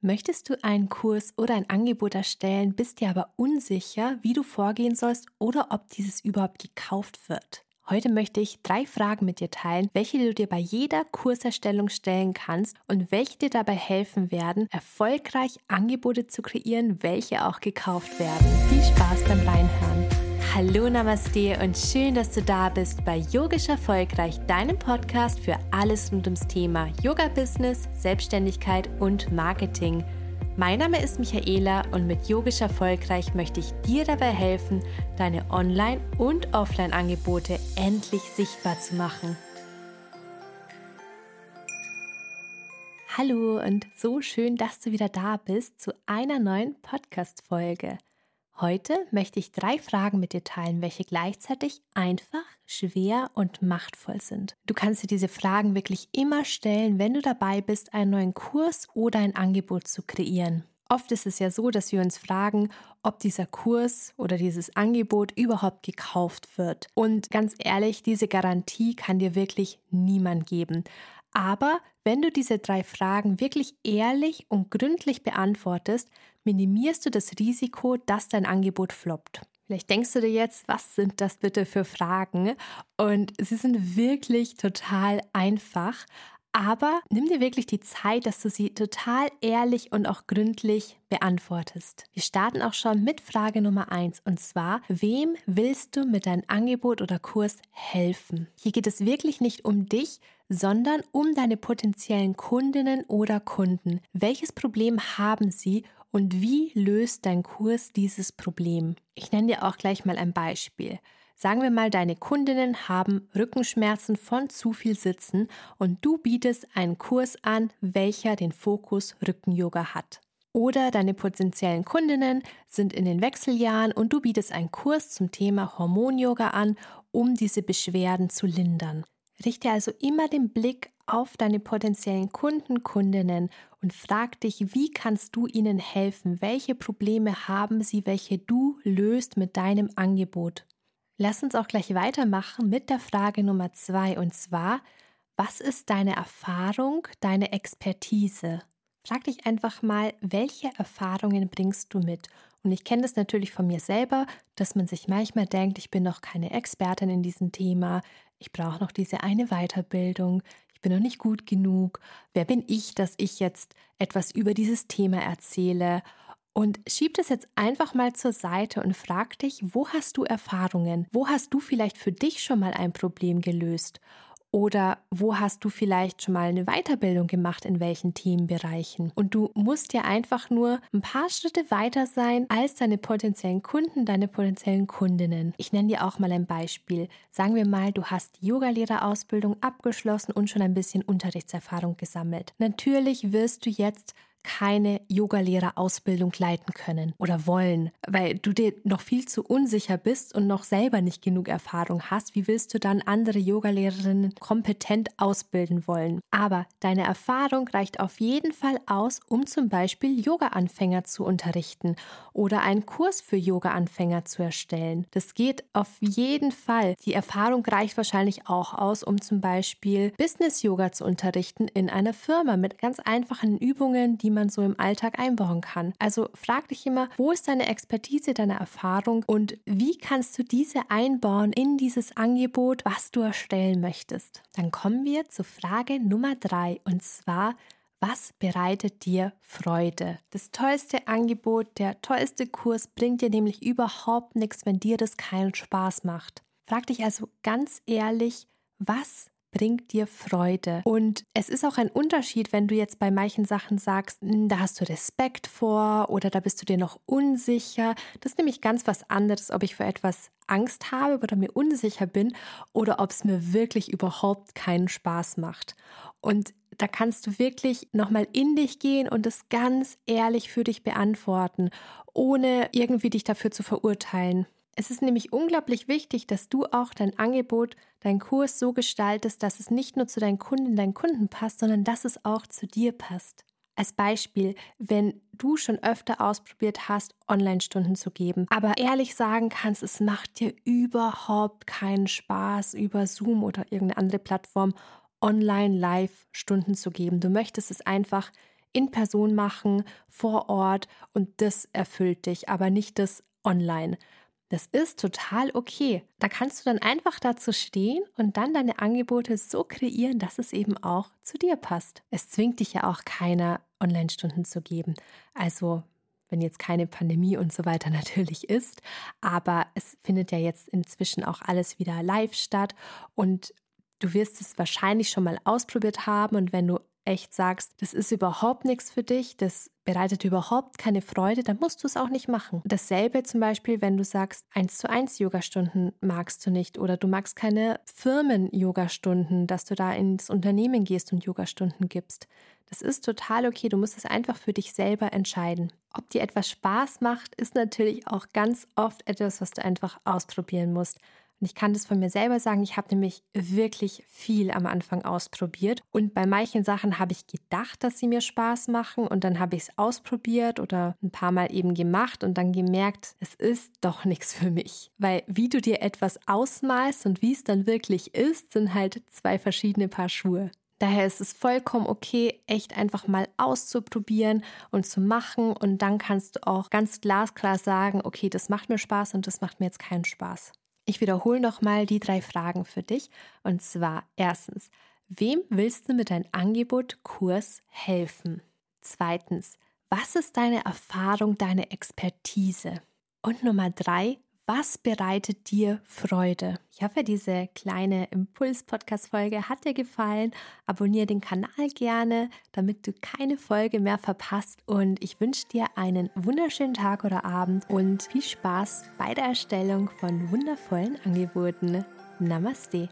Möchtest du einen Kurs oder ein Angebot erstellen, bist dir aber unsicher, wie du vorgehen sollst oder ob dieses überhaupt gekauft wird? Heute möchte ich drei Fragen mit dir teilen, welche du dir bei jeder Kurserstellung stellen kannst und welche dir dabei helfen werden, erfolgreich Angebote zu kreieren, welche auch gekauft werden. Viel Spaß beim Reinhören. Hallo Namaste und schön, dass du da bist bei Yogisch Erfolgreich, deinem Podcast für alles rund ums Thema Yoga-Business, Selbstständigkeit und Marketing. Mein Name ist Michaela und mit Yogisch Erfolgreich möchte ich dir dabei helfen, deine Online- und Offline-Angebote endlich sichtbar zu machen. Hallo und so schön, dass du wieder da bist zu einer neuen Podcast-Folge. Heute möchte ich drei Fragen mit dir teilen, welche gleichzeitig einfach, schwer und machtvoll sind. Du kannst dir diese Fragen wirklich immer stellen, wenn du dabei bist, einen neuen Kurs oder ein Angebot zu kreieren. Oft ist es ja so, dass wir uns fragen, ob dieser Kurs oder dieses Angebot überhaupt gekauft wird. Und ganz ehrlich, diese Garantie kann dir wirklich niemand geben. Aber wenn du diese drei Fragen wirklich ehrlich und gründlich beantwortest, minimierst du das Risiko, dass dein Angebot floppt. Vielleicht denkst du dir jetzt, was sind das bitte für Fragen? Und sie sind wirklich total einfach. Aber nimm dir wirklich die Zeit, dass du sie total ehrlich und auch gründlich beantwortest. Wir starten auch schon mit Frage Nummer eins und zwar, wem willst du mit deinem Angebot oder Kurs helfen? Hier geht es wirklich nicht um dich, sondern um deine potenziellen Kundinnen oder Kunden. Welches Problem haben sie und wie löst dein Kurs dieses Problem? Ich nenne dir auch gleich mal ein Beispiel. Sagen wir mal, deine Kundinnen haben Rückenschmerzen von zu viel Sitzen und du bietest einen Kurs an, welcher den Fokus Rücken-Yoga hat. Oder deine potenziellen Kundinnen sind in den Wechseljahren und du bietest einen Kurs zum Thema Hormon-Yoga an, um diese Beschwerden zu lindern. Richte also immer den Blick auf deine potenziellen Kunden, Kundinnen und frag dich, wie kannst du ihnen helfen? Welche Probleme haben sie, welche du löst mit deinem Angebot? Lass uns auch gleich weitermachen mit der Frage Nummer zwei und zwar, was ist deine Erfahrung, deine Expertise? Frag dich einfach mal, welche Erfahrungen bringst du mit? Und ich kenne das natürlich von mir selber, dass man sich manchmal denkt, ich bin noch keine Expertin in diesem Thema, ich brauche noch diese eine Weiterbildung, ich bin noch nicht gut genug, wer bin ich, dass ich jetzt etwas über dieses Thema erzähle? Und schieb das jetzt einfach mal zur Seite und frag dich, wo hast du Erfahrungen? Wo hast du vielleicht für dich schon mal ein Problem gelöst? Oder wo hast du vielleicht schon mal eine Weiterbildung gemacht, in welchen Themenbereichen? Und du musst ja einfach nur ein paar Schritte weiter sein als deine potenziellen Kunden, deine potenziellen Kundinnen. Ich nenne dir auch mal ein Beispiel. Sagen wir mal, du hast Yogalehrerausbildung abgeschlossen und schon ein bisschen Unterrichtserfahrung gesammelt. Natürlich wirst du jetzt keine Yogalehrerausbildung leiten können oder wollen, weil du dir noch viel zu unsicher bist und noch selber nicht genug Erfahrung hast. Wie willst du dann andere Yogalehrerinnen kompetent ausbilden wollen? Aber deine Erfahrung reicht auf jeden Fall aus, um zum Beispiel Yoga-Anfänger zu unterrichten oder einen Kurs für Yoga-Anfänger zu erstellen. Das geht auf jeden Fall. Die Erfahrung reicht wahrscheinlich auch aus, um zum Beispiel Business-Yoga zu unterrichten in einer Firma mit ganz einfachen Übungen, die man man so im Alltag einbauen kann. Also frag dich immer, wo ist deine Expertise, deine Erfahrung und wie kannst du diese einbauen in dieses Angebot, was du erstellen möchtest. Dann kommen wir zur Frage Nummer drei und zwar, was bereitet dir Freude? Das tollste Angebot, der tollste Kurs bringt dir nämlich überhaupt nichts, wenn dir das keinen Spaß macht. Frag dich also ganz ehrlich, was bringt dir Freude. Und es ist auch ein Unterschied, wenn du jetzt bei manchen Sachen sagst, hm, da hast du Respekt vor oder da bist du dir noch unsicher. Das ist nämlich ganz was anderes, ob ich für etwas Angst habe oder mir unsicher bin oder ob es mir wirklich überhaupt keinen Spaß macht. Und da kannst du wirklich nochmal in dich gehen und es ganz ehrlich für dich beantworten, ohne irgendwie dich dafür zu verurteilen. Es ist nämlich unglaublich wichtig, dass du auch dein Angebot, dein Kurs so gestaltest, dass es nicht nur zu deinen Kunden, deinen Kunden passt, sondern dass es auch zu dir passt. Als Beispiel, wenn du schon öfter ausprobiert hast, Online-Stunden zu geben, aber ehrlich sagen kannst, es macht dir überhaupt keinen Spaß, über Zoom oder irgendeine andere Plattform online live Stunden zu geben. Du möchtest es einfach in Person machen, vor Ort und das erfüllt dich, aber nicht das online. Das ist total okay. Da kannst du dann einfach dazu stehen und dann deine Angebote so kreieren, dass es eben auch zu dir passt. Es zwingt dich ja auch keiner, Online-Stunden zu geben. Also wenn jetzt keine Pandemie und so weiter natürlich ist. Aber es findet ja jetzt inzwischen auch alles wieder live statt und du wirst es wahrscheinlich schon mal ausprobiert haben und wenn du echt sagst, das ist überhaupt nichts für dich, das bereitet überhaupt keine Freude, dann musst du es auch nicht machen. Dasselbe zum Beispiel, wenn du sagst, eins zu eins Yogastunden magst du nicht oder du magst keine Firmen-Yogastunden, dass du da ins Unternehmen gehst und Yogastunden gibst. Das ist total okay. Du musst es einfach für dich selber entscheiden. Ob dir etwas Spaß macht, ist natürlich auch ganz oft etwas, was du einfach ausprobieren musst. Und ich kann das von mir selber sagen, ich habe nämlich wirklich viel am Anfang ausprobiert. Und bei manchen Sachen habe ich gedacht, dass sie mir Spaß machen und dann habe ich es ausprobiert oder ein paar Mal eben gemacht und dann gemerkt, es ist doch nichts für mich. Weil wie du dir etwas ausmalst und wie es dann wirklich ist, sind halt zwei verschiedene Paar Schuhe. Daher ist es vollkommen okay, echt einfach mal auszuprobieren und zu machen. Und dann kannst du auch ganz glasklar sagen, okay, das macht mir Spaß und das macht mir jetzt keinen Spaß. Ich wiederhole nochmal die drei Fragen für dich. Und zwar erstens, wem willst du mit deinem Angebot Kurs helfen? Zweitens, was ist deine Erfahrung, deine Expertise? Und Nummer drei, was bereitet dir Freude? Ich hoffe, diese kleine Impuls-Podcast-Folge hat dir gefallen. Abonniere den Kanal gerne, damit du keine Folge mehr verpasst. Und ich wünsche dir einen wunderschönen Tag oder Abend und viel Spaß bei der Erstellung von wundervollen Angeboten. Namaste.